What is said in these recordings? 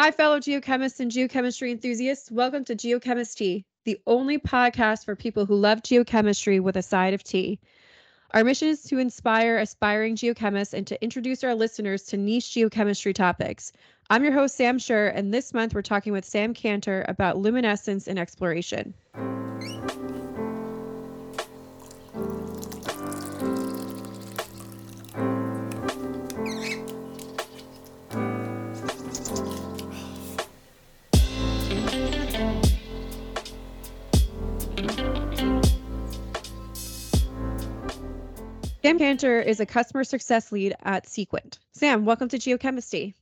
Hi, fellow geochemists and geochemistry enthusiasts. Welcome to Geochemist Tea, the only podcast for people who love geochemistry with a side of tea. Our mission is to inspire aspiring geochemists and to introduce our listeners to niche geochemistry topics. I'm your host, Sam Scher, and this month we're talking with Sam Cantor about luminescence and exploration. Sam Cantor is a customer success lead at Seequent. Sam, welcome to Geochemist Tea.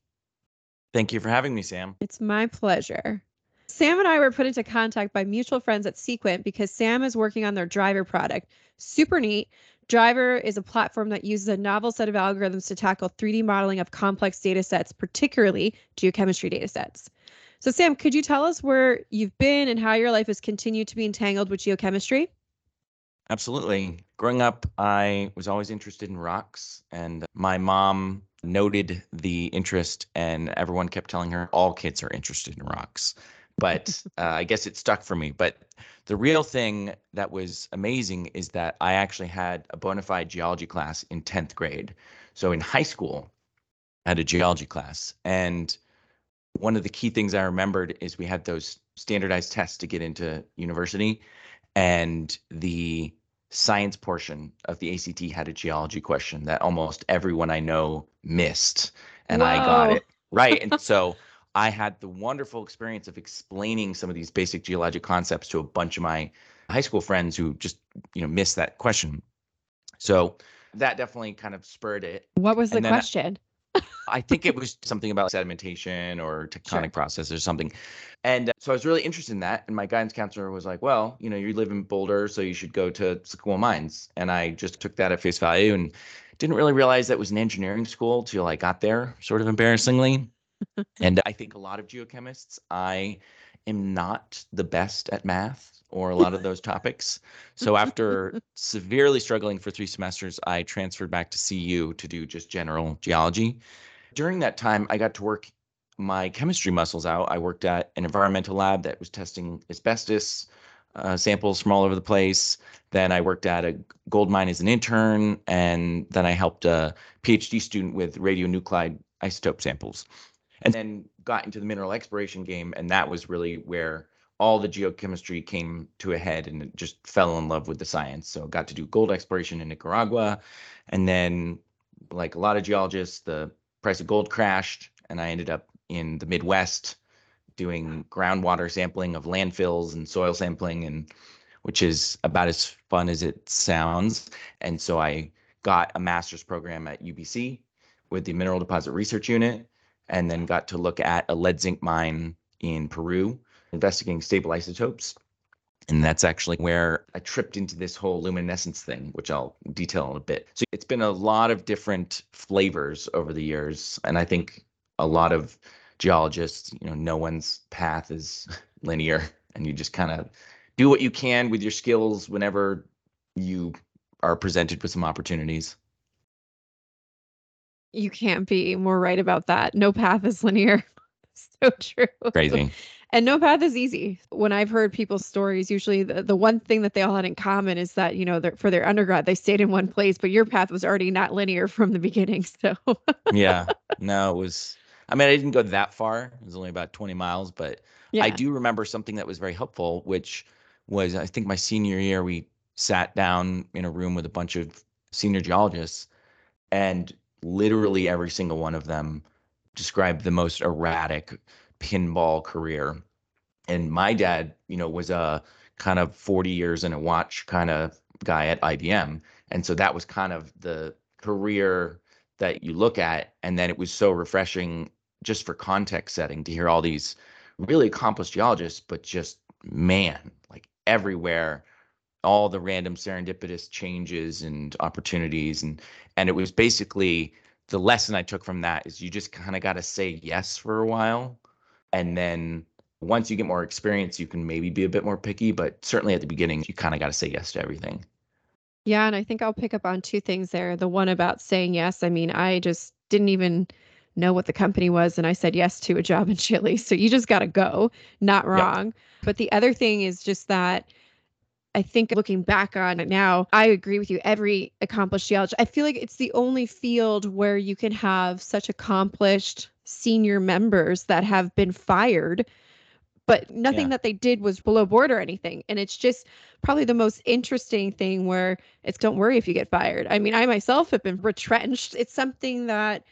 Thank you for having me, Sam. It's my pleasure. Sam and I were put into contact by mutual friends at Seequent because Sam is working on their Driver product. Super neat. Driver is a platform that uses a novel set of algorithms to tackle 3D modeling of complex data sets, particularly geochemistry data sets. So, Sam, could you tell us where you've been and how your life has continued to be entangled with geochemistry? Absolutely. Growing up, I was always interested in rocks, and my mom noted the interest, and everyone kept telling her all kids are interested in rocks. But uh, I guess it stuck for me. But the real thing that was amazing is that I actually had a bona fide geology class in 10th grade. So in high school, I had a geology class. And one of the key things I remembered is we had those standardized tests to get into university. And the science portion of the ACT had a geology question that almost everyone I know missed, and Whoa. I got it right. And so I had the wonderful experience of explaining some of these basic geologic concepts to a bunch of my high school friends who just you know missed that question. So that definitely kind of spurred it. What was and the uh, question? I think it was something about sedimentation or tectonic sure. processes or something. And uh, so I was really interested in that. And my guidance counselor was like, well, you know, you live in Boulder, so you should go to School of Mines. And I just took that at face value and didn't really realize that was an engineering school till I got there, sort of embarrassingly. and I think a lot of geochemists, I am not the best at math or a lot of those topics. So after severely struggling for three semesters, I transferred back to CU to do just general geology. During that time, I got to work my chemistry muscles out. I worked at an environmental lab that was testing asbestos uh, samples from all over the place. Then I worked at a gold mine as an intern, and then I helped a PhD student with radionuclide isotope samples. And then got into the mineral exploration game, and that was really where all the geochemistry came to a head and just fell in love with the science. So got to do gold exploration in Nicaragua. And then, like a lot of geologists, the price of gold crashed, and I ended up in the Midwest doing groundwater sampling of landfills and soil sampling, and which is about as fun as it sounds. And so I got a master's program at UBC with the Mineral Deposit Research Unit, and then got to look at a lead zinc mine in Peru investigating stable isotopes. And that's actually where I tripped into this whole luminescence thing, which I'll detail in a bit. So it's been a lot of different flavors over the years. And I think a lot of geologists, you know, no one's path is linear. And you just kind of do what you can with your skills whenever you are presented with some opportunities. You can't be more right about that. No path is linear. so true. Crazy. And no path is easy. When I've heard people's stories, usually the, the one thing that they all had in common is that, you know, for their undergrad, they stayed in one place, but your path was already not linear from the beginning. So, yeah, no, it was, I mean, I didn't go that far. It was only about 20 miles, but yeah. I do remember something that was very helpful, which was, I think my senior year, we sat down in a room with a bunch of senior geologists, and literally every single one of them described the most erratic pinball career. And my dad, you know, was a kind of 40 years in a watch kind of guy at IBM. And so that was kind of the career that you look at. And then it was so refreshing just for context setting to hear all these really accomplished geologists, but just man, like everywhere, all the random serendipitous changes and opportunities. And and it was basically the lesson I took from that is you just kind of got to say yes for a while and then once you get more experience, you can maybe be a bit more picky, but certainly at the beginning, you kind of got to say yes to everything. Yeah. And I think I'll pick up on two things there. The one about saying yes. I mean, I just didn't even know what the company was and I said yes to a job in Chile. So you just got to go, not wrong. Yep. But the other thing is just that I think looking back on it now, I agree with you. Every accomplished geologist, I feel like it's the only field where you can have such accomplished senior members that have been fired but nothing yeah. that they did was below board or anything. And it's just probably the most interesting thing where it's don't worry if you get fired. I mean, I myself have been retrenched. It's something that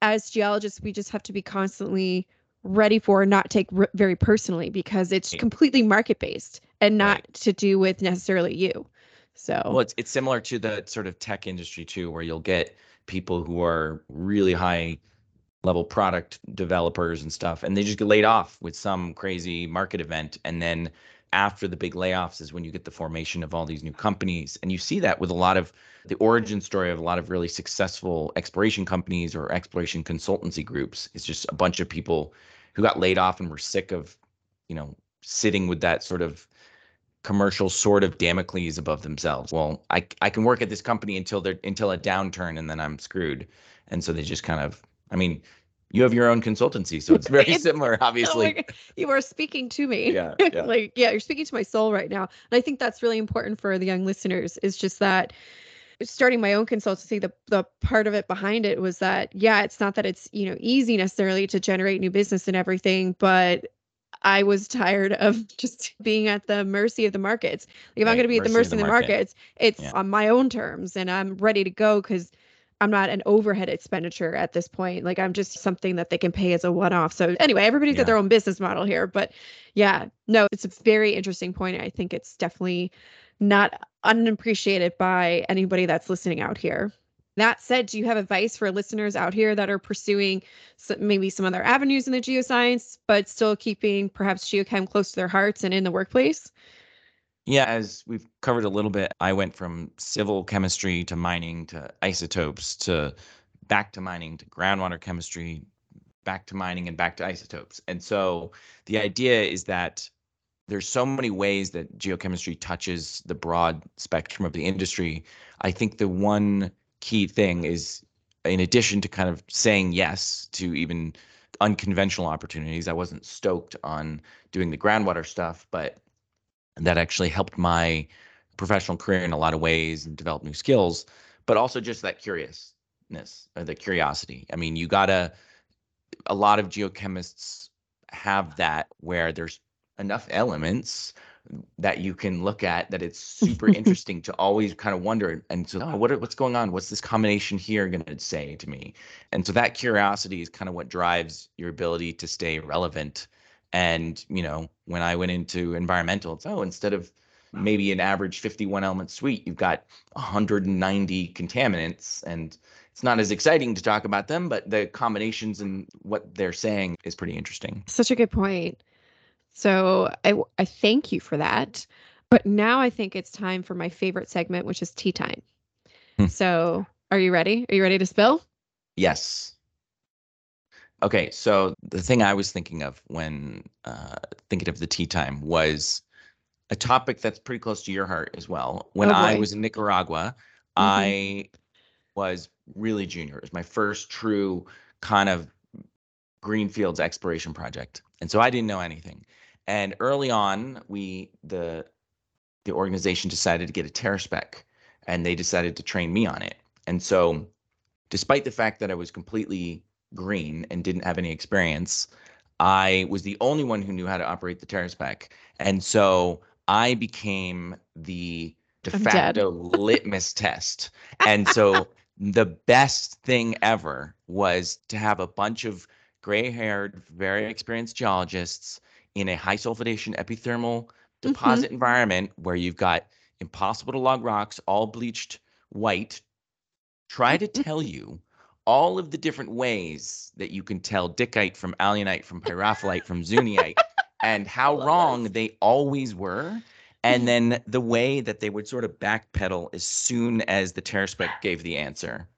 as geologists, we just have to be constantly ready for not take r- very personally because it's completely market based and not right. to do with necessarily you. So, well, it's, it's similar to the sort of tech industry too, where you'll get people who are really high level product developers and stuff and they just get laid off with some crazy market event and then after the big layoffs is when you get the formation of all these new companies and you see that with a lot of the origin story of a lot of really successful exploration companies or exploration consultancy groups it's just a bunch of people who got laid off and were sick of you know sitting with that sort of commercial sort of Damocles above themselves. Well, I I can work at this company until they're until a downturn and then I'm screwed. And so they just kind of I mean, you have your own consultancy, so it's very it's, similar, oh obviously. You are speaking to me. Yeah, yeah. like, yeah, you're speaking to my soul right now. And I think that's really important for the young listeners is just that starting my own consultancy, the the part of it behind it was that, yeah, it's not that it's, you know, easy necessarily to generate new business and everything, but I was tired of just being at the mercy of the markets. Like if right, I'm going to be at the mercy of the, market. markets, it's yeah. on my own terms and I'm ready to go because I'm not an overhead expenditure at this point. Like I'm just something that they can pay as a one off. So anyway, everybody's yeah. got their own business model here. But yeah, no, it's a very interesting point. I think it's definitely not unappreciated by anybody that's listening out here. That said, do you have advice for listeners out here that are pursuing some, maybe some other avenues in the geoscience, but still keeping perhaps geochem close to their hearts and in the workplace? Yeah, as we've covered a little bit, I went from civil chemistry to mining to isotopes to back to mining to groundwater chemistry, back to mining and back to isotopes. And so the idea is that there's so many ways that geochemistry touches the broad spectrum of the industry. I think the one key thing is in addition to kind of saying yes to even unconventional opportunities, I wasn't stoked on doing the groundwater stuff, but that actually helped my professional career in a lot of ways and develop new skills, but also just that curiousness or the curiosity. I mean, you gotta, a lot of geochemists have that where there's enough elements that you can look at that it's super interesting to always kind of wonder and so oh, what what's going on? What's this combination here going to say to me? And so that curiosity is kind of what drives your ability to stay relevant and, you know, when I went into environmental, it's oh, instead of maybe an average 51 element suite, you've got 190 contaminants and it's not as exciting to talk about them, but the combinations and what they're saying is pretty interesting. Such a good point. So I, I thank you for that. But now I think it's time for my favorite segment, which is tea time. Hmm. So are you ready? Are you ready to spill? Yes. Okay, so the thing I was thinking of when uh, thinking of the tea time was a topic that's pretty close to your heart as well. When oh I was in Nicaragua, mm-hmm. I was really junior. It was my first true kind of greenfields exploration project, and so I didn't know anything. And early on, we the the organization decided to get a TerraSpec, and they decided to train me on it. And so, despite the fact that I was completely green and didn't have any experience, I was the only one who knew how to operate the TerraSpec. And so I became the de facto litmus test. And so the best thing ever was to have a bunch of gray haired, very experienced geologists in a high sulfidation epithermal deposit mm-hmm. environment where you've got impossible to log rocks, all bleached white, try to mm-hmm. tell you all of the different ways that you can tell dickite from alunite, from pyrophyllite, from zunyite, and how wrong this. they always were. And mm-hmm. then the way that they would sort of backpedal as soon as the TerraSpec gave the answer.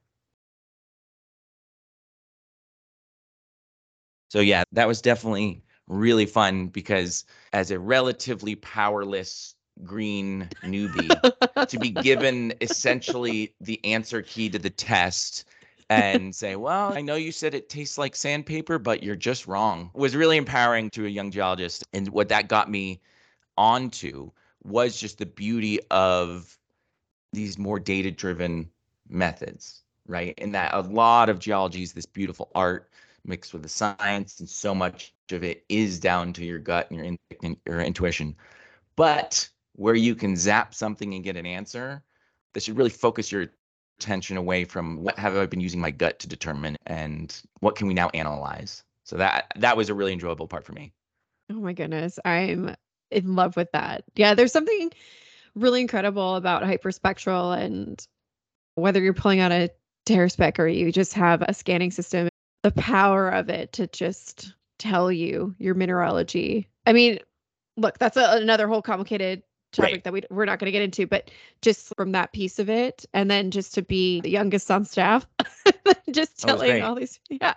So yeah, that was definitely really fun because as a relatively powerless green newbie to be given essentially the answer key to the test and say, well, I know you said it tastes like sandpaper, but you're just wrong. Was really empowering to a young geologist. And what that got me onto was just the beauty of these more data driven methods, right? And that a lot of geology is this beautiful art mixed with the science, and so much of it is down to your gut and your, in, your intuition. But where you can zap something and get an answer, that should really focus your attention away from what have I been using my gut to determine and what can we now analyze. So that that was a really enjoyable part for me. Oh my goodness. I'm in love with that. Yeah, there's something really incredible about hyperspectral and whether you're pulling out a TerraSpec or you just have a scanning system, the power of it to just tell you your mineralogy. I mean, look, that's a, another whole complicated topic right. that we we're not going to get into, but just from that piece of it, and then just to be the youngest on staff, just telling all these, yeah.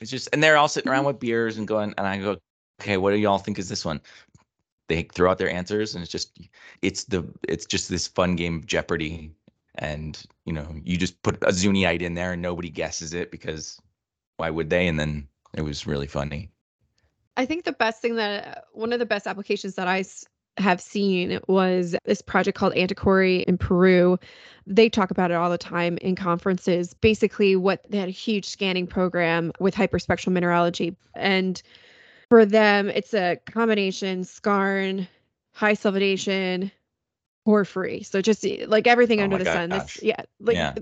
It's just, and they're all sitting around mm-hmm. with beers and going, and I go, okay, what do y'all think is this one? They throw out their answers, and it's just, it's the, it's just this fun game of Jeopardy, and you know, you just put a Zunyite in there, and nobody guesses it because why would they? And then it was really funny. I think the best thing that one of the best applications that I have seen was this project called Antakori in Peru. They talk about it all the time in conferences. Basically, what they had a huge scanning program with hyperspectral mineralogy. And for them, it's a combination skarn, high sulfidation, porphyry. So just like everything oh under the sun. This, yeah, like yeah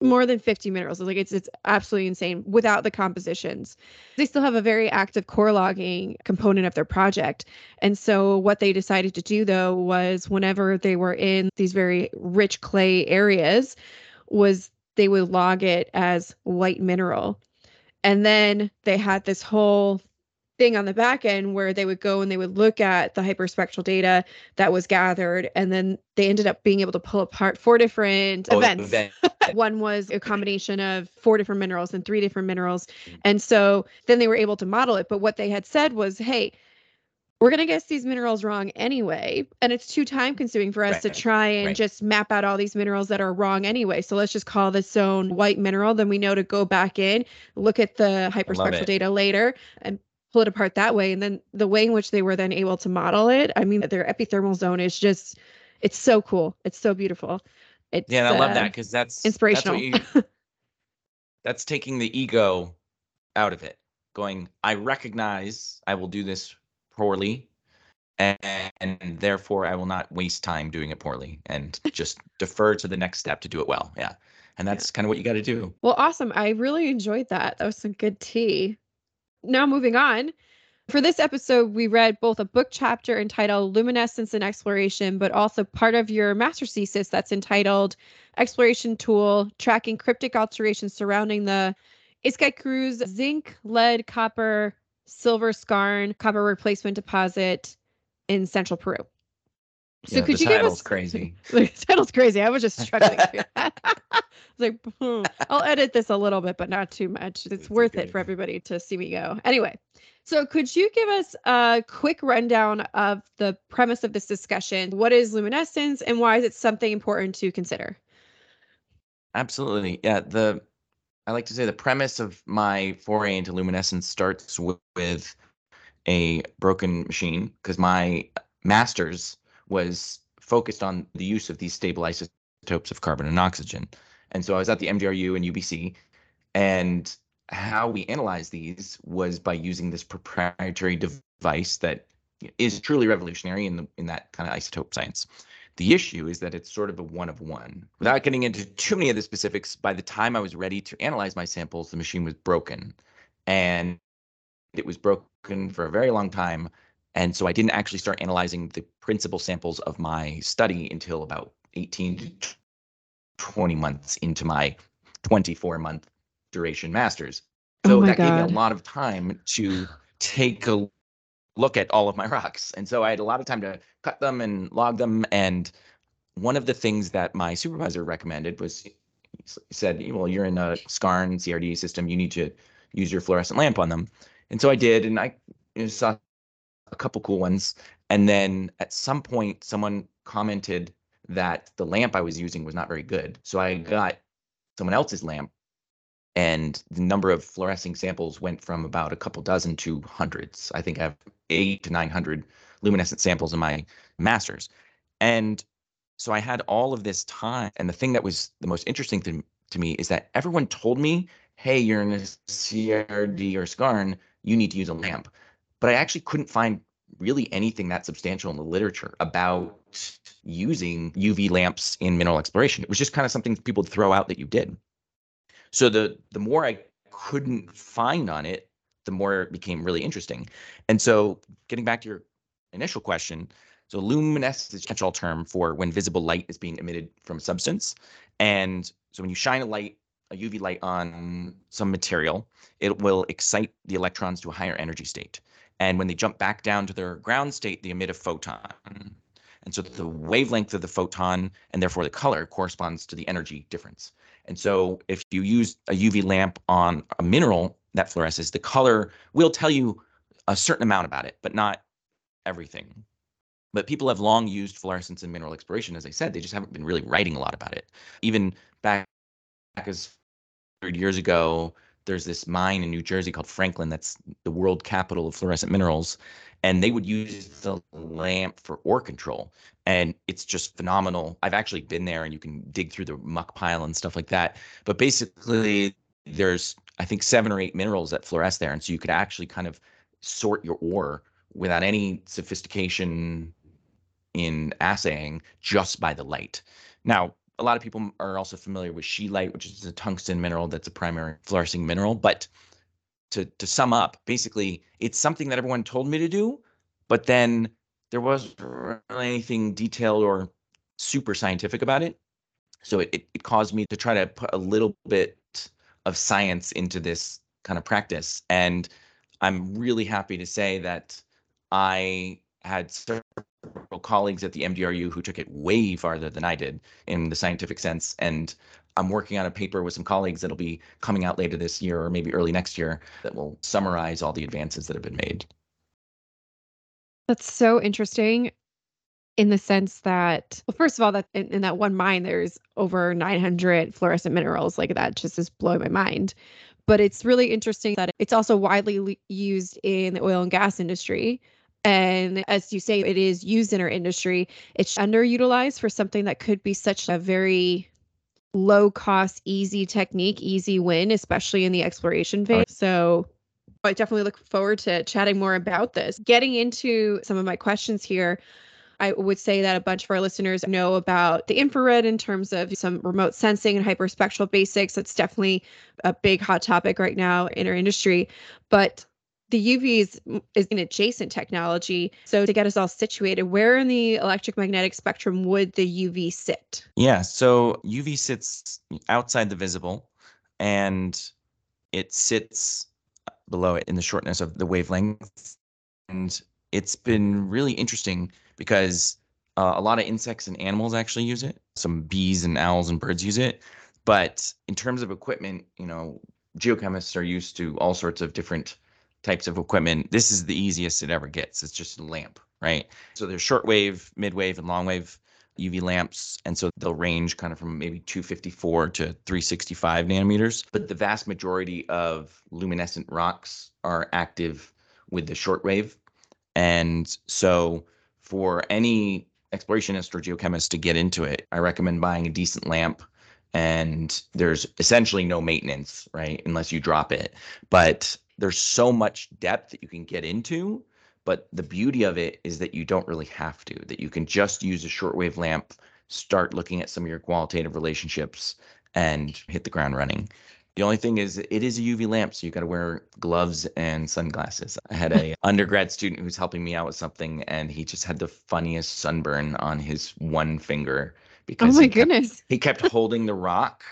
more than 50 minerals. Like it's it's absolutely insane without the compositions. They still have a very active core logging component of their project. And so what they decided to do though was whenever they were in these very rich clay areas was they would log it as white mineral. And then they had this whole thing on the back end where they would go and they would look at the hyperspectral data that was gathered and then they ended up being able to pull apart four different oh, events event. one was a combination of four different minerals and three different minerals mm. and so then they were able to model it but what they had said was hey we're going to guess these minerals wrong anyway and it's too time consuming for us right. to try and right. just map out all these minerals that are wrong anyway so let's just call this zone white mineral then we know to go back in look at the hyperspectral data later and pull it apart that way. And then the way in which they were then able to model it, I mean, their epithermal zone is just, it's so cool. It's so beautiful. It's, yeah, I love uh, that because that's inspirational. That's, you, that's taking the ego out of it. Going, I recognize I will do this poorly, and, and therefore I will not waste time doing it poorly, and just defer to the next step to do it well. Yeah, and that's yeah. kind of what you got to do. Well, awesome. I really enjoyed that. That was some good tea now moving on. For this episode, we read both a book chapter entitled Luminescence and Exploration, but also part of your master's thesis that's entitled Exploration Tool Tracking Cryptic Alterations Surrounding the Iscaycruz Zinc, Lead, Copper, Silver Skarn Copper Replacement Deposit in central Peru. So yeah, could you give us crazy? the title's crazy. I was just struggling. I was like, hmm. I'll edit this a little bit, but not too much. It's, it's worth okay. it for everybody to see me go. Anyway, so could you give us a quick rundown of the premise of this discussion? What is luminescence and why is it something important to consider? Absolutely. Yeah, the I like to say the premise of my foray into luminescence starts with, with a broken machine because my master's was focused on the use of these stable isotopes of carbon and oxygen. And so I was at the MDRU and UBC, and how we analyzed these was by using this proprietary device that is truly revolutionary in the in that kind of isotope science. The issue is that it's sort of a one of one. Without getting into too many of the specifics, by the time I was ready to analyze my samples, the machine was broken. And it was broken for a very long time and so I didn't actually start analyzing the principal samples of my study until about 18 to mm-hmm. 20 months into my 24 month duration master's. So oh that God. gave me a lot of time to take a look at all of my rocks. And so I had a lot of time to cut them and log them. And one of the things that my supervisor recommended was he said, well, you're in a skarn CRD system. You need to use your fluorescent lamp on them. And so I did. And I saw a couple cool ones. And then at some point, someone commented that the lamp I was using was not very good. So I mm-hmm. got someone else's lamp and the number of fluorescing samples went from about a couple dozen to hundreds. I think I have eight to 900 luminescent samples in my master's. And so I had all of this time. And the thing that was the most interesting to, to me is that everyone told me, hey, you're in a CRD or skarn, you need to use a lamp. But I actually couldn't find really anything that substantial in the literature about using UV lamps in mineral exploration. It was just kind of something people would throw out that you did. So the the more I couldn't find on it, the more it became really interesting. And so getting back to your initial question, so luminescence is a catch-all term for when visible light is being emitted from a substance. And so when you shine a light, a UV light on some material, it will excite the electrons to a higher energy state. And when they jump back down to their ground state, they emit a photon. And so the wavelength of the photon and therefore the color corresponds to the energy difference. And so if you use a UV lamp on a mineral that fluoresces, the color will tell you a certain amount about it, but not everything. But people have long used fluorescence in mineral exploration. As I said, they just haven't been really writing a lot about it. Even back, back as 100 years ago, there's this mine in New Jersey called Franklin that's the world capital of fluorescent minerals and they would use the lamp for ore control and it's just phenomenal. I've actually been there and you can dig through the muck pile and stuff like that but basically there's i think seven or eight minerals that fluoresce there and so you could actually kind of sort your ore without any sophistication in assaying just by the light. Now a lot of people are also familiar with scheelite which is a tungsten mineral that's a primary fluorescing mineral but to to sum up, basically, it's something that everyone told me to do, but then there wasn't really anything detailed or super scientific about it. So it, it, it caused me to try to put a little bit of science into this kind of practice. And I'm really happy to say that I had colleagues at the MDRU who took it way farther than I did in the scientific sense. And I'm working on a paper with some colleagues that'll be coming out later this year or maybe early next year that will summarize all the advances that have been made. That's so interesting in the sense that, well, first of all, that in, in that one mine, there's over 900 fluorescent minerals. Like that just is blowing my mind. But it's really interesting that it's also widely used in the oil and gas industry. And as you say, it is used in our industry. It's underutilized for something that could be such a very low cost, easy technique, easy win, especially in the exploration oh, phase. So I definitely look forward to chatting more about this. Getting into some of my questions here, I would say that a bunch of our listeners know about the infrared in terms of some remote sensing and hyperspectral basics. That's definitely a big hot topic right now in our industry. But the UV is, is an adjacent technology. So to get us all situated, where in the electromagnetic spectrum would the UV sit? Yeah, so UV sits outside the visible and it sits below it in the shortness of the wavelength. And it's been really interesting because uh, a lot of insects and animals actually use it. Some bees and owls and birds use it. But in terms of equipment, you know, geochemists are used to all sorts of different types of equipment, this is the easiest it ever gets. It's just a lamp, right? So there's shortwave, midwave, and longwave UV lamps. And so they'll range kind of from maybe 254 to 365 nanometers. But the vast majority of luminescent rocks are active with the shortwave. And so for any explorationist or geochemist to get into it, I recommend buying a decent lamp. And there's essentially no maintenance, right? Unless you drop it. But there's so much depth that you can get into but the beauty of it is that you don't really have to that you can just use a shortwave lamp start looking at some of your qualitative relationships and hit the ground running. The only thing is it is a uv lamp so you got to wear gloves and sunglasses. I had a undergrad student who's helping me out with something and he just had the funniest sunburn on his one finger oh because oh my he goodness. kept, he kept holding the rock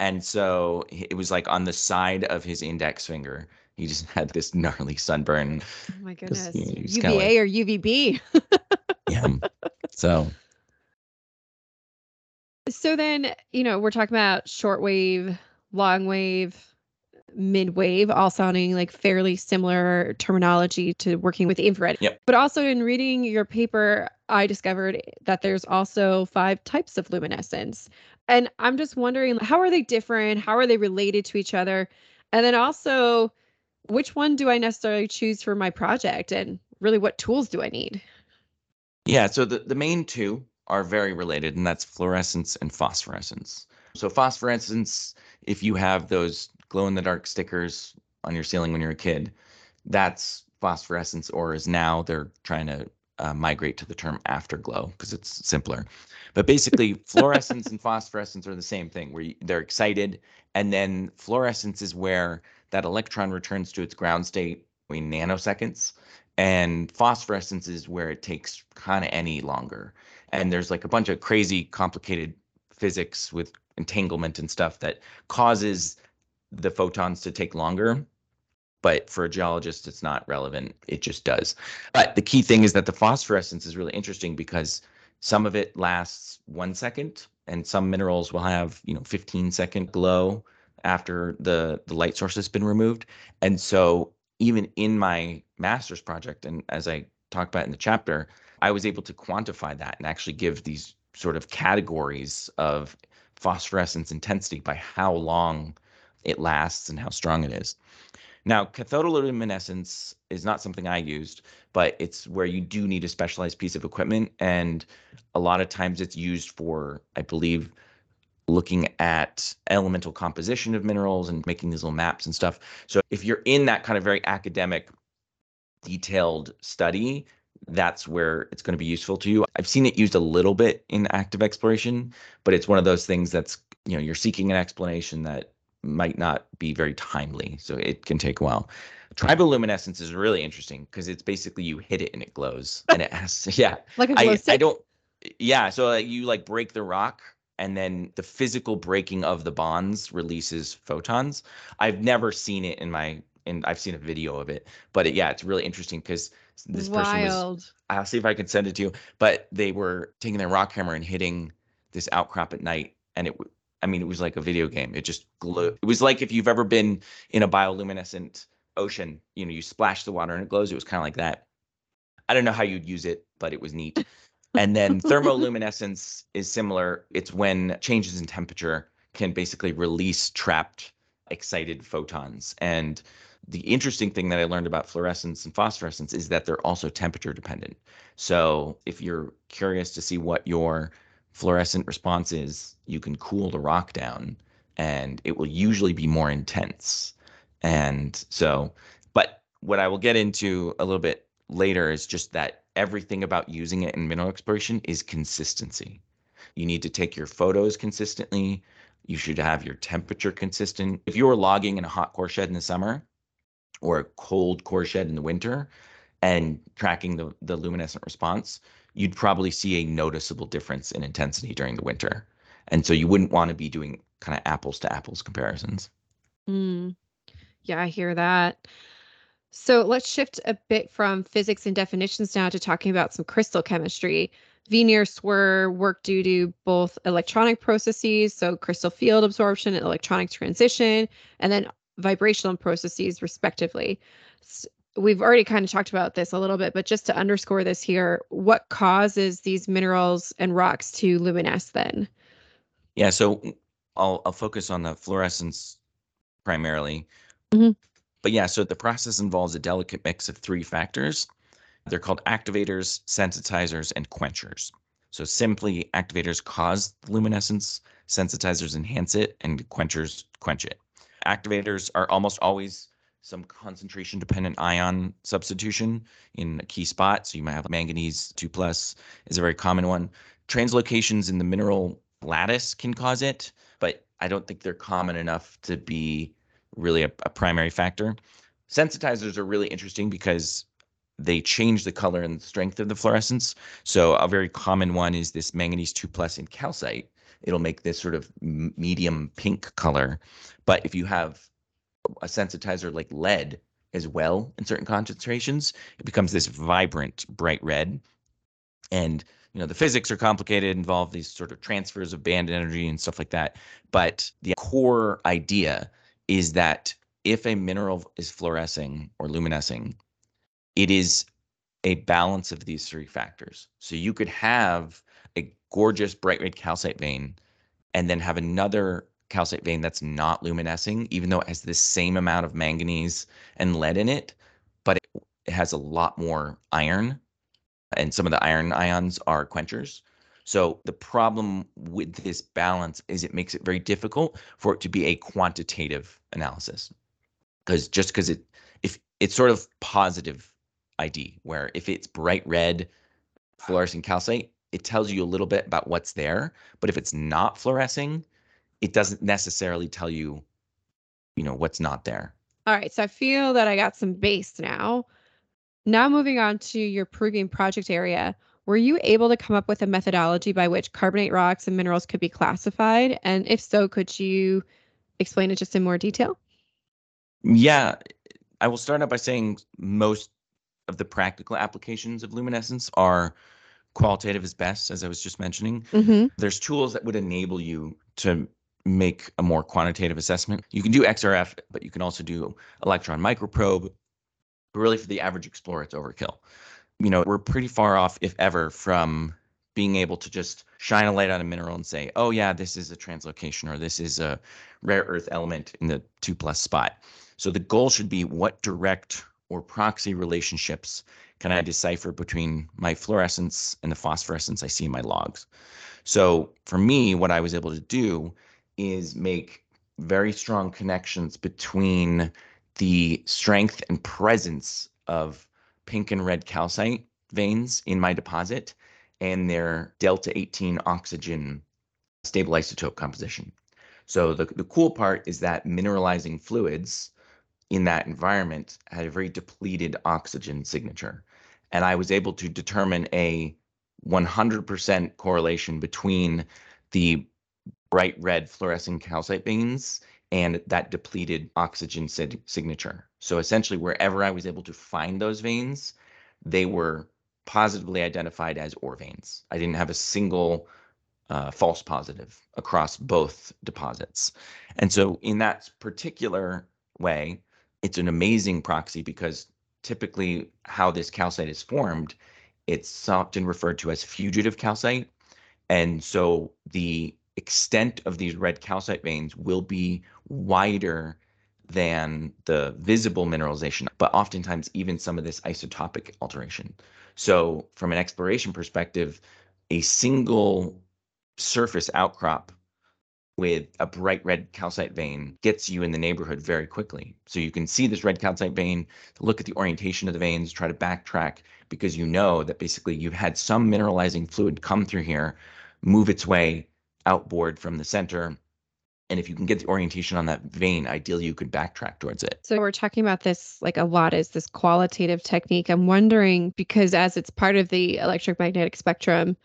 and so it was like on the side of his index finger he just had this gnarly sunburn. Oh my goodness. UVA like, or UVB. yeah. So. So then, you know, we're talking about shortwave, long wave, mid wave, all sounding like fairly similar terminology to working with infrared. Yep. But also in reading your paper, I discovered that there's also five types of luminescence And I'm just wondering how are they different? How are they related to each other? And then also, which one do I necessarily choose for my project? And really, what tools do I need? Yeah, so the, the main two are very related, and that's fluorescence and phosphorescence. So, phosphorescence, if you have those glow in the dark stickers on your ceiling when you're a kid, that's phosphorescence, or is now they're trying to uh, migrate to the term afterglow because it's simpler. But basically, fluorescence and phosphorescence are the same thing, where you, they're excited, and then fluorescence is where that electron returns to its ground state in nanoseconds, and phosphorescence is where it takes kind of any longer. And there's like a bunch of crazy, complicated physics with entanglement and stuff that causes the photons to take longer but for a geologist it's not relevant. It just does. But the key thing is that the phosphorescence is really interesting because some of it lasts one second and some minerals will have you know 15 second glow after the the light source has been removed and so even in my master's project and as i talked about in the chapter i was able to quantify that and actually give these sort of categories of phosphorescence intensity by how long it lasts and how strong it is now, cathodoluminescence is not something I used, but it's where you do need a specialized piece of equipment. And a lot of times it's used for, I believe, looking at elemental composition of minerals and making these little maps and stuff. So if you're in that kind of very academic, detailed study, that's where it's going to be useful to you. I've seen it used a little bit in active exploration, but it's one of those things that's, you know, you're seeking an explanation that might not be very timely. So it can take a while. Triboluminescence is really interesting because it's basically you hit it and it glows and it has yeah. like a glow I, stick? I don't yeah, so you like break the rock and then the physical breaking of the bonds releases photons. I've never seen it in my and I've seen a video of it, but it, yeah, it's really interesting because this Wild. person was. I'll see if I can send it to you. But they were taking their rock hammer and hitting this outcrop at night, and it I mean, it was like a video game. It just glowed. Mm-hmm. It was like if you've ever been in a bioluminescent ocean, you know, you splash the water and it glows. It was kind of like that. I don't know how you'd use it, but it was neat. And then thermoluminescence is similar. It's when changes in temperature can basically release trapped excited photons. And the interesting thing that I learned about fluorescence and phosphorescence is that they're also temperature dependent. So if you're curious to see what your fluorescent response is you can cool the rock down and it will usually be more intense. And so, but what I will get into a little bit later is just that everything about using it in mineral exploration is consistency. You need to take your photos consistently. You should have your temperature consistent. If you're logging in a hot core shed in the summer or a cold core shed in the winter and tracking the, the luminescent response, you'd probably see a noticeable difference in intensity during the winter. And so you wouldn't want to be doing kind of apples to apples comparisons. Mm. Yeah, I hear that. So let's shift a bit from physics and definitions now to talking about some crystal chemistry. VNIRS were work due to both electronic processes, so crystal field absorption and electronic transition, and then vibrational processes, respectively we've already kind of talked about this a little bit, but just to underscore this here, what causes these minerals and rocks to luminesce then? Yeah, so I'll I'll focus on the fluorescence primarily. Mm-hmm. But yeah, so the process involves a delicate mix of three factors. They're called activators, sensitizers, and quenchers. So simply, activators cause luminescence, sensitizers enhance it, and quenchers quench it. Activators are almost always some concentration dependent ion substitution in a key spot. So you might have manganese 2 plus is a very common one. Translocations in the mineral lattice can cause it, but I don't think they're common enough to be really a, a primary factor. Sensitizers are really interesting because they change the color and strength of the fluorescence. So a very common one is this manganese 2 plus in calcite. It'll make this sort of medium pink color. But if you have a sensitizer like lead as well in certain concentrations, it becomes this vibrant bright red. And you know the physics are complicated, involve these sort of transfers of band energy and stuff like that. But the core idea is that if a mineral is fluorescing or luminescing, it is a balance of these three factors. So you could have a gorgeous bright red calcite vein and then have another calcite vein that's not luminescing, even though it has the same amount of manganese and lead in it, but it, has a lot more iron, and some of the iron ions are quenchers. So the problem with this balance is it makes it very difficult for it to be a quantitative analysis. Because just because it if it's sort of positive ID, where if it's bright red fluorescent calcite, it tells you a little bit about what's there. But if it's not fluorescing, it doesn't necessarily tell you, you know, what's not there. All right. So I feel that I got some base now. Now moving on to your proving project area. Were you able to come up with a methodology by which carbonate rocks and minerals could be classified? And if so, could you explain it just in more detail? Yeah, I will start out by saying most of the practical applications of luminescence are qualitative is best, as I was just mentioning. Mm-hmm. There's tools that would enable you to make a more quantitative assessment. You can do XRF, but you can also do electron microprobe. But really, for the average explorer, it's overkill you know, we're pretty far off, if ever, from being able to just shine a light on a mineral and say, oh, yeah, this is a translocation or this is a rare earth element in the two plus spot. So the goal should be what direct or proxy relationships can I decipher between my fluorescence and the phosphorescence I see in my logs. So for me, what I was able to do is make very strong connections between the strength and presence of pink and red calcite veins in my deposit and their delta 18 oxygen stable isotope composition. So the, the cool part is that mineralizing fluids in that environment had a very depleted oxygen signature. And I was able to determine a 100% correlation between the bright red fluorescent calcite veins and that depleted oxygen signature. So essentially, wherever I was able to find those veins, they were positively identified as ore veins. I didn't have a single uh, false positive across both deposits. And so, in that particular way, it's an amazing proxy because typically how this calcite is formed, it's often referred to as fugitive calcite. And so the extent of these red calcite veins will be wider than the visible mineralization, but oftentimes even some of this isotopic alteration. So, from an exploration perspective, a single surface outcrop with a bright red calcite vein gets you in the neighborhood very quickly. So you can see this red calcite vein, look at the orientation of the veins, try to backtrack because you know that basically you've had some mineralizing fluid come through here, move its way outboard from the center. And if you can get the orientation on that vein, ideally you could backtrack towards it. So we're talking about this like a lot is this qualitative technique. I'm wondering because as it's part of the electromagnetic spectrum,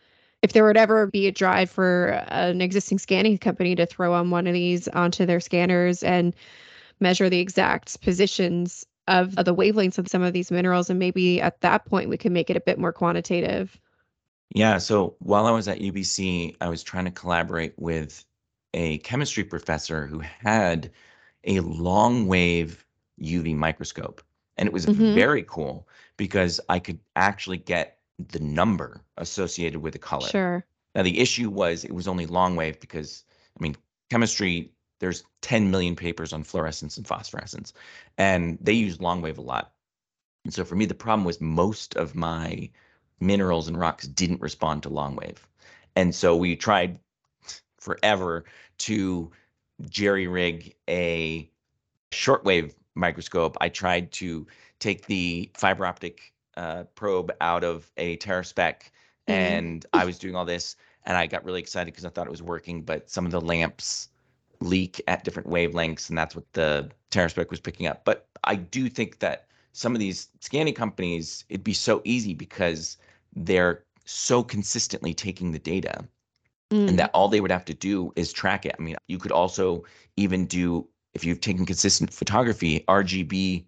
if there would ever be a drive for uh, an existing scanning company to throw on one of these onto their scanners and measure the exact positions of, of the wavelengths of some of these minerals, and maybe at that point we can make it a bit more quantitative. Yeah. So while I was at UBC, I was trying to collaborate with a chemistry professor who had a long wave UV microscope. And it was Mhm. very cool because I could actually get the number associated with the color. Sure. Now, the issue was it was only long wave because, I mean, chemistry, there's 10 million papers on fluorescence and phosphorescence, and they use long wave a lot. And so for me, the problem was most of my minerals and rocks didn't respond to long wave. And so we tried forever to jerry rig a shortwave microscope. I tried to take the fiber optic uh, probe out of a TerraSpec, Mhm. and I was doing all this, and I got really excited because I thought it was working, but some of the lamps leak at different wavelengths, and that's what the TerraSpec was picking up. But I do think that some of these scanning companies, it'd be so easy because they're so consistently taking the data Mm. and that all they would have to do is track it. I mean, you could also even do if you've taken consistent photography, RGB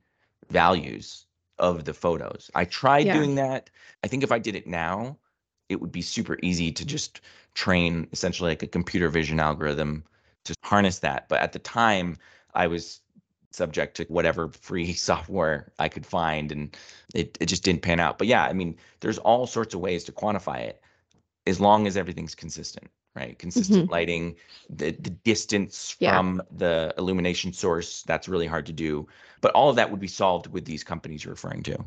values of the photos. I tried Yeah. doing that. I think if I did it now, it would be super easy to just train essentially like a computer vision algorithm to harness that. But at the time, I was subject to whatever free software I could find and it, it just didn't pan out. But yeah, I mean, there's all sorts of ways to quantify it as long as everything's consistent. right? Consistent mm-hmm. lighting, the the distance Yeah. from the illumination source, that's really hard to do. But all of that would be solved with these companies you're referring to.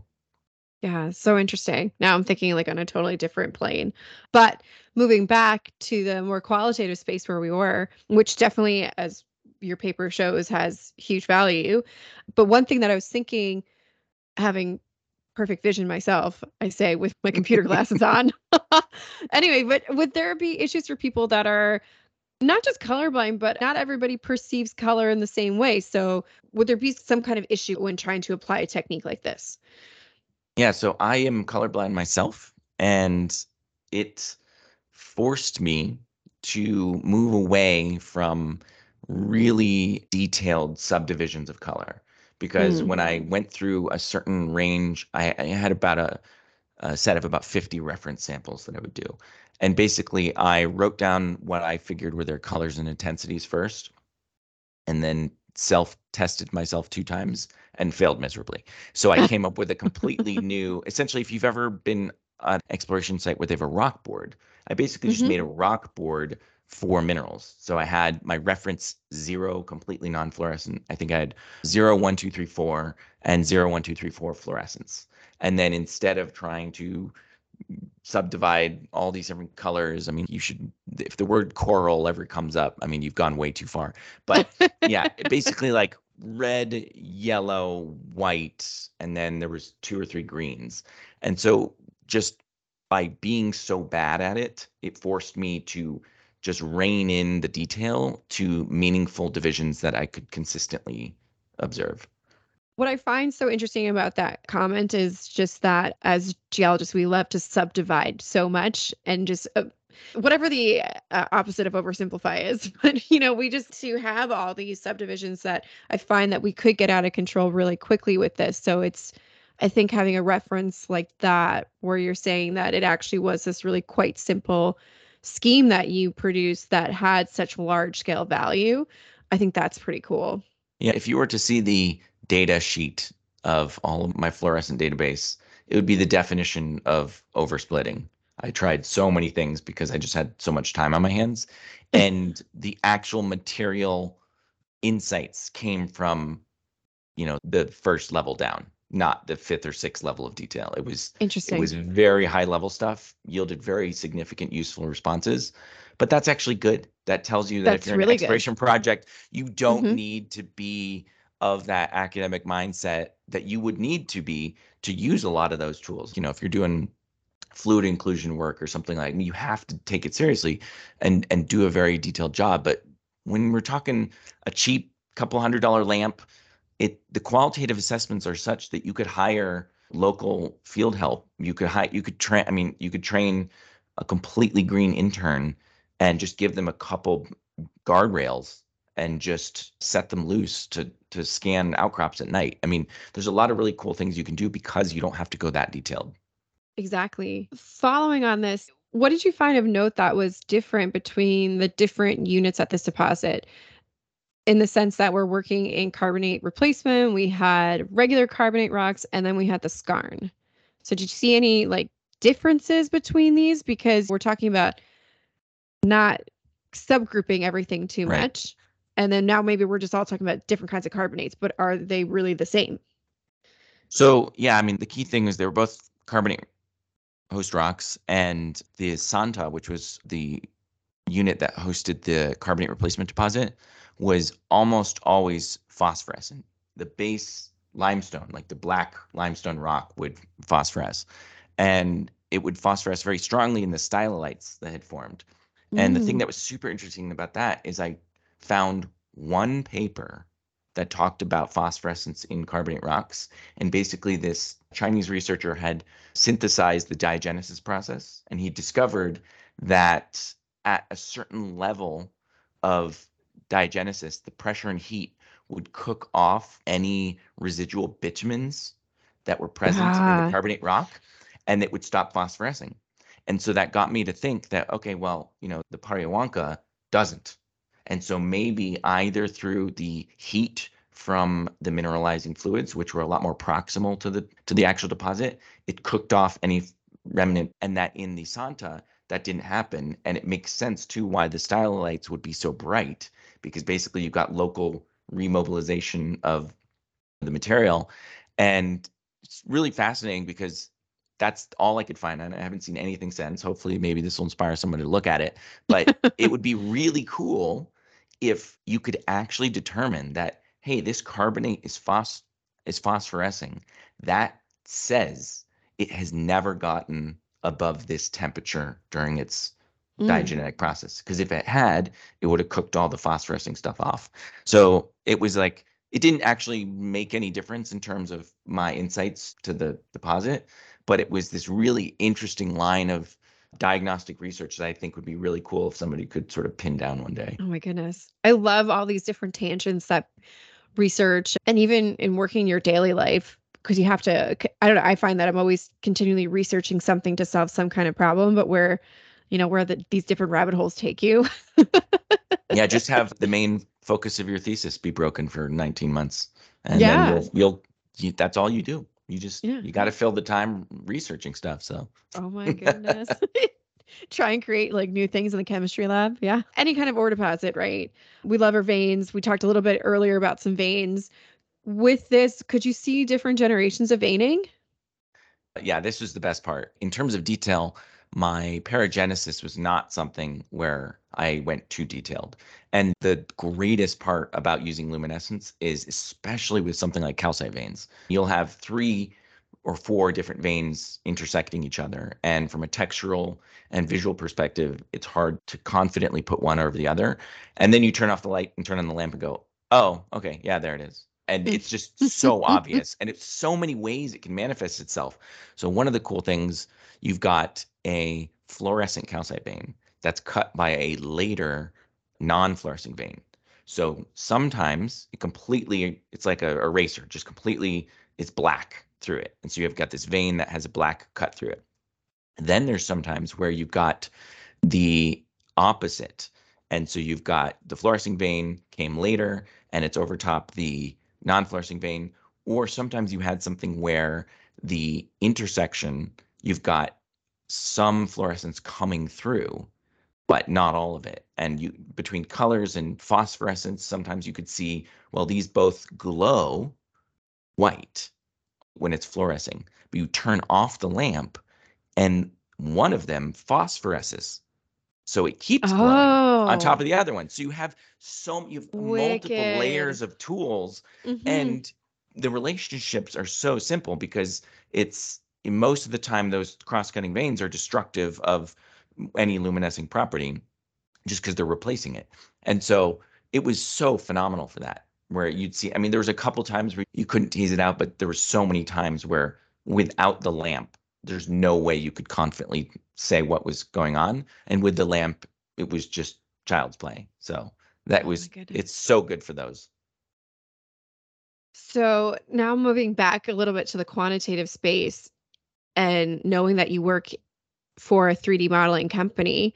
Yeah, so interesting. Now I'm thinking like on a totally different plane. But moving back to the more qualitative space where we were, which definitely, as your paper shows, has huge value. But one thing that I was thinking, having perfect vision myself, I say with my computer glasses on. anyway, but would there be issues for people that are not just colorblind, but not everybody perceives color in the same way? So would there be some kind of issue when trying to apply a technique like this? Yeah, so I am colorblind myself, and it forced me to move away from really detailed subdivisions of color. Because Mm. when I went through a certain range, I, I had about a, a set of about 50 reference samples that I would do. And basically, I wrote down what I figured were their colors and intensities first, and then self tested myself two times and failed miserably. So I came up with a completely new, essentially, if you've ever been on an exploration site where they have a rock board, I basically just Mhm. made a rock board for minerals. So I had my reference zero, completely non fluorescent. I think I had zero, one, two, three, four, and zero, one, two, three, four fluorescence. And then instead of trying to subdivide all these different colors, I mean, you should, if the word coral ever comes up, I mean, you've gone way too far. But yeah, basically like red, yellow, white, and then there was two or three greens. And so just by being so bad at it, it forced me to just rein in the detail to meaningful divisions that I could consistently observe. What I find so interesting about that comment is just that as geologists, we love to subdivide so much and just uh, whatever the uh, opposite of oversimplify is. But, you know, we just to have all these subdivisions that I find that we could get out of control really quickly with this. So it's, I think having a reference like that, where you're saying that it actually was this really quite simple scheme that you produced that had such large scale value, I think that's pretty cool. Yeah, if you were to see the data sheet of all of my fluorescent database, it would be the definition of oversplitting. I tried so many things because I just had so much time on my hands. And the actual material insights came from, you know, the first level down, not the fifth or sixth level of detail. It was interesting. it was very high level stuff, yielded very significant useful responses. But that's actually good. That tells you that if you're in really an good. exploration project, you don't Mhm. need to be of that academic mindset that you would need to be to use a lot of those tools. You know, if you're doing fluid inclusion work or something like you have to take it seriously and and do a very detailed job. But when we're talking a cheap couple hundred dollar lamp, it the qualitative assessments are such that you could hire local field help. You could hire you could train I mean, you could train a completely green intern and just give them a couple guardrails and just set them loose to to scan outcrops at night. I mean, there's a lot of really cool things you can do because you don't have to go that detailed. Exactly. Following on this, what did you find of note that was different between the different units at this deposit? In the sense that we're working in carbonate replacement, we had regular carbonate rocks, and then we had the skarn. So did you see any like differences between these? Because we're talking about not subgrouping everything too Right. much. And then now maybe we're just all talking about different kinds of carbonates, but are they really the same? So yeah, I mean the key thing is they were both carbonate host rocks, and the Santa, which was the unit that hosted the carbonate replacement deposit, was almost always phosphorescent. The base limestone, like the black limestone rock, would phosphoresce, and it would phosphoresce very strongly in the stylolites that had formed. And the thing Mm. that was super interesting about that is I found one paper that talked about phosphorescence in carbonate rocks. And basically, this Chinese researcher had synthesized the diagenesis process, and he discovered that at a certain level of diagenesis, the pressure and heat would cook off any residual bitumens that were present in Ah. the carbonate rock, and it would stop phosphorescing. And so that got me to think that, okay, well, you know, the Pariahuanca doesn't. And so maybe either through the heat from the mineralizing fluids, which were a lot more proximal to the to the actual deposit, it cooked off any remnant, and that in the Santa, that didn't happen. And it makes sense too why the stylolites would be so bright because basically you've got local remobilization of the material. And it's really fascinating because that's all I could find. And I haven't seen anything since. Hopefully, maybe this will inspire someone to look at it. But it would be really cool if you could actually determine that, hey, this carbonate is phos is phosphorescing. That says it has never gotten above this temperature during its mm. diagenetic process. Because if it had, it would have cooked all the phosphorescing stuff off. So it was like it didn't actually make any difference in terms of my insights to the deposit, but it was this really interesting line of diagnostic research that I think would be really cool if somebody could sort of pin down one day. Oh my goodness. I love all these different tangents that research and even in working your daily life because you have to I don't know, I find that I'm always continually researching something to solve some kind of problem, but where you know where the, these different rabbit holes take you. yeah, just have the main focus of your thesis be broken for 19 months and yeah. then you'll, you'll you, that's all you do. You just yeah. you got to fill the time researching stuff, so. Oh my goodness. try and create like new things in the chemistry lab. Yeah. Any kind of ore deposit, right? We love our veins. We talked a little bit earlier about some veins. With this, could you see different generations of veining? Uh, yeah, this was the best part. In terms of detail, my paragenesis was not something where I went too detailed. And the greatest part about using luminescence is especially with something like calcite veins. You'll have three or four different veins intersecting each other. And from a textural and visual perspective, it's hard to confidently put one over the other. And then you turn off the light and turn on the lamp and go, oh, okay, yeah, there it is. And it's just so obvious. And it's so many ways it can manifest itself. So, one of the cool things, you've got a fluorescent calcite vein that's cut by a later non fluorescent vein. So sometimes it completely, it's like a eraser, just completely, it's black through it. And so you've got this vein that has a black cut through it. Then there's sometimes where you've got the opposite. And so you've got the fluorescent vein came later and it's over top the non-fluorescing vein. Or sometimes you had something where the intersection, you've got some fluorescence coming through, but not all of it. And you between colors and phosphorescence, sometimes you could see, well, these both glow white when it's fluorescing, but you turn off the lamp and one of them phosphoresces. So it keeps glowing. On top of the other one. So you have so you have Wicked. multiple layers of tools mm-hmm. and the relationships are so simple because it's most of the time those cross-cutting veins are destructive of any luminescing property just because they're replacing it. And so it was so phenomenal for that where you'd see i mean there was a couple times where you couldn't tease it out but there were so many times where without the lamp there's no way you could confidently say what was going on and with the lamp it was just child's play. So that oh was it's so good for those. So now moving back a little bit to the quantitative space and knowing that you work for a 3d modeling company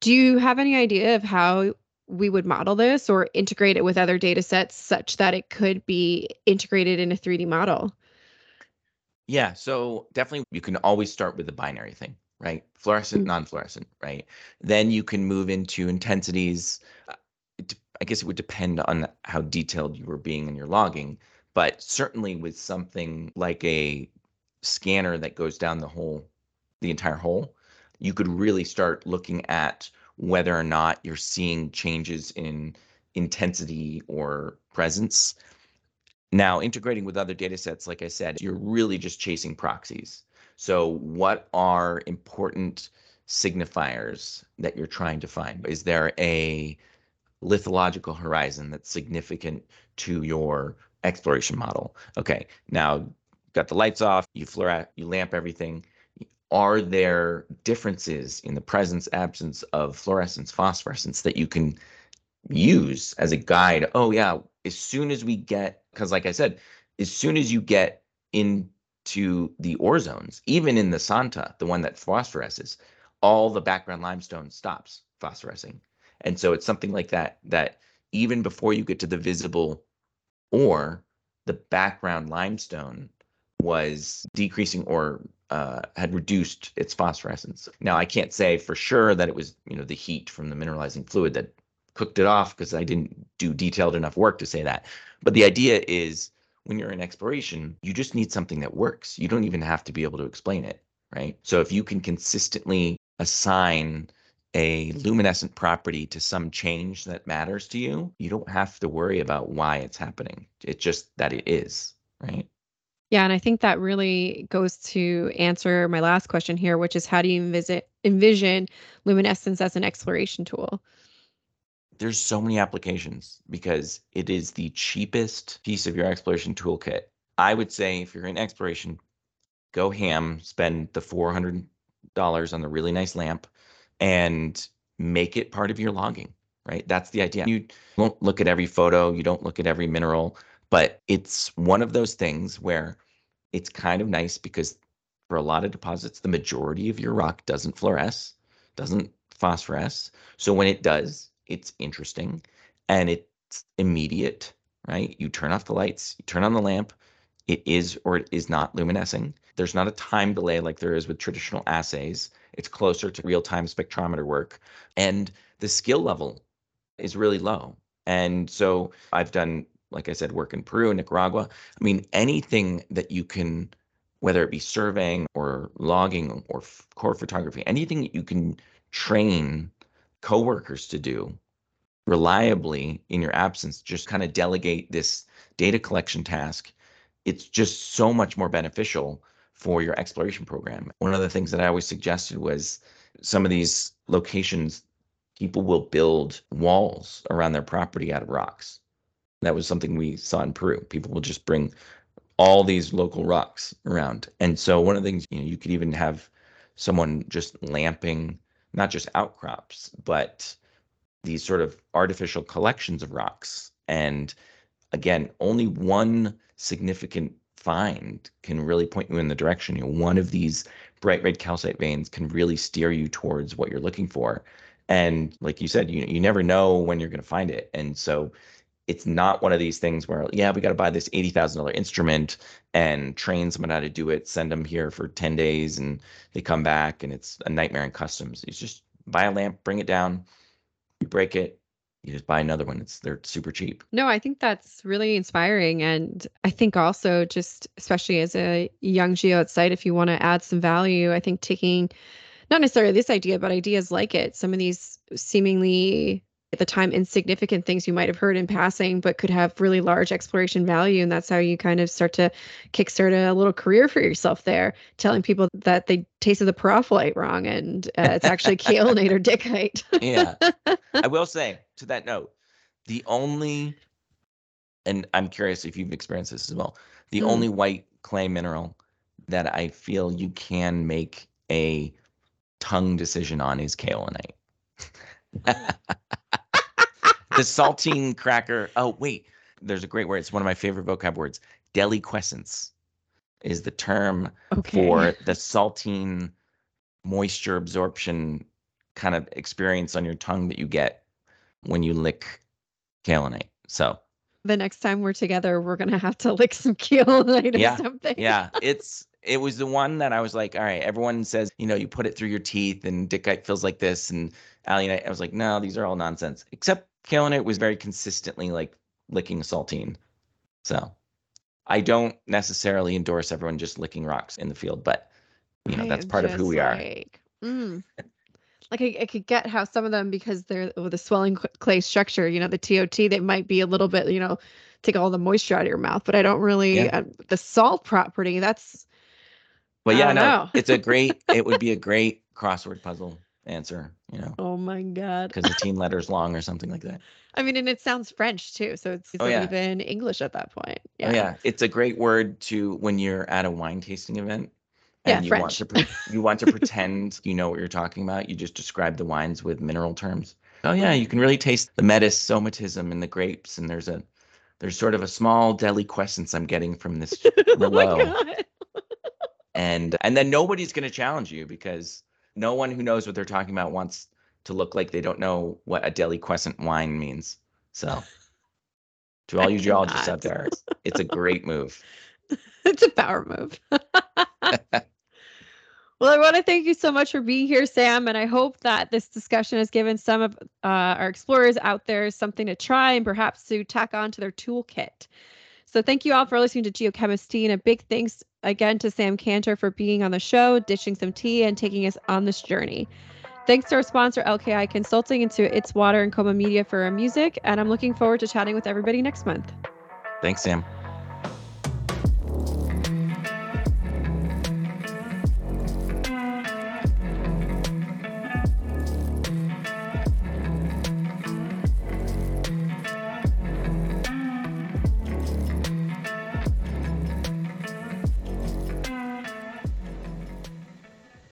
do you have any idea of how we would model this or integrate it with other data sets such that it could be integrated in a 3D model? Yeah, so definitely you can always start with the binary thing, right? Fluorescent, mm-hmm. non-fluorescent, right? Then you can move into intensities. Uh, I guess it would depend on how detailed you were being in your logging, but certainly with something like a scanner that goes down the whole, the entire hole, you could really start looking at whether or not you're seeing changes in intensity or presence. Now, integrating with other data sets, like I said, you're really just chasing proxies. So, what are important signifiers that you're trying to find? Is there a lithological horizon that's significant to your exploration model? Okay, now got the lights off, you fluor, you lamp everything are there differences in the presence absence of fluorescence phosphorescence that you can use as a guide oh yeah as soon as we get because like i said as soon as you get into the ore zones even in the santa the one that phosphoresces all the background limestone stops phosphorescing and so it's something like that that even before you get to the visible ore the background limestone was decreasing or uh, had reduced its phosphorescence. Now I can't say for sure that it was you know the heat from the mineralizing fluid that cooked it off because I didn't do detailed enough work to say that. But the idea is when you're in exploration, you just need something that works. You don't even have to be able to explain it, right? So if you can consistently assign a luminescent property to some change that matters to you, you don't have to worry about why it's happening. It's just that it is, right? Yeah, and I think that really goes to answer my last question here, which is how do you envision, envision luminescence as an exploration tool? There's so many applications because it is the cheapest piece of your exploration toolkit. I would say if you're in exploration, go ham, spend the $400 on the really nice lamp and make it part of your logging, right? That's the idea. You won't look at every photo, you don't look at every mineral, but it's one of those things where it's kind of nice because for a lot of deposits, the majority of your rock doesn't fluoresce, doesn't phosphoresce. So when it does, it's interesting and it's immediate, right? You turn off the lights, you turn on the lamp, it is or it is not luminescing. There's not a time delay like there is with traditional assays. It's closer to real time spectrometer work. And the skill level is really low. And so I've done, like I said, work in Peru Nicaragua. I mean, anything that you can, whether it be surveying or logging or core photography, anything that you can train coworkers to do reliably in your absence, just kind of delegate this data collection task. It's just so much more beneficial for your exploration program. One of the things that I always suggested was some of these locations, people will build walls around their property out of rocks. That was something we saw in Peru. People will just bring all these local rocks around. And so one of the things, you know, you could even have someone just lamping not just outcrops, but these sort of artificial collections of rocks. And again, only one significant find can really point you in the direction. You know, one of these bright red calcite veins can really steer you towards what you're looking for. And like you said, you you never know when you're going to find it. And so it's not one of these things where yeah, we got to buy this eighty thousand dollar instrument and train someone how to do it, send them here for ten days, and they come back and it's a nightmare in customs. It's just buy a lamp, bring it down, you break it, you just buy another one. It's they're super cheap. No, I think that's really inspiring. And I think also just especially as a young geo site, if you want to add some value, I think taking not necessarily this idea, but ideas like it, some of these seemingly at the time insignificant things you might have heard in passing, but could have really large exploration value. And that's how you kind of start to kickstart a little career for yourself there, telling people that they tasted the pyrophyllite wrong and uh, it's actually kaolinite or dickite. yeah. I will say to that note, the only, and I'm curious if you've experienced this as well, the mm. only white clay mineral that I feel you can make a tongue decision on is kaolinite. the saltine cracker. Oh, wait. There's a great word. It's one of my favorite vocab words. Deliquescence is the term okay. for the saltine moisture absorption kind of experience on your tongue that you get when you lick kaolinite. So the next time we're together, we're gonna have to lick some kaolinite or yeah, something. yeah, it's it was the one that I was like, all right, everyone says, you know, you put it through your teeth and dickite feels like this and alunite. I was like, no, these are all nonsense. Except kaolinite was very consistently like licking saltine. So I don't necessarily endorse everyone just licking rocks in the field, but you know, I that's part of who we like, are. Mm, like I, I, could get how some of them, because they're with a swelling clay structure, you know, the TOT, they might be a little bit, you know, take all the moisture out of your mouth, but I don't really, yeah. uh, the salt property, that's, but yeah, no, it's a great. It would be a great crossword puzzle answer. You know. Oh my god. Because the teen letters long or something like that. I mean, and it sounds French too, so it's, it's oh, yeah. even English at that point. Oh, yeah. Oh, yeah, it's a great word to when you're at a wine tasting event. And yeah, you French. want to pre- you want to pretend you know what you're talking about. You just describe the wines with mineral terms. Oh yeah, you can really taste the metasomatism in the grapes, and there's a there's sort of a small deliquescence I'm getting from this oh and and then nobody's going to challenge you because no one who knows what they're talking about wants to look like they don't know what a deliquescent wine means. So, to all you geologists out there, it's, it's a great move. it's a power move. Well, I want to thank you so much for being here, Sam. And I hope that this discussion has given some of uh, our explorers out there something to try and perhaps to tack on to their toolkit. So thank you all for listening to Geochemist Tea. And a big thanks again to Sam Cantor for being on the show, dishing some tea, and taking us on this journey. Thanks to our sponsor, LKI Consulting, and to It's Water and Coma Media for our music. And I'm looking forward to chatting with everybody next month. Thanks, Sam.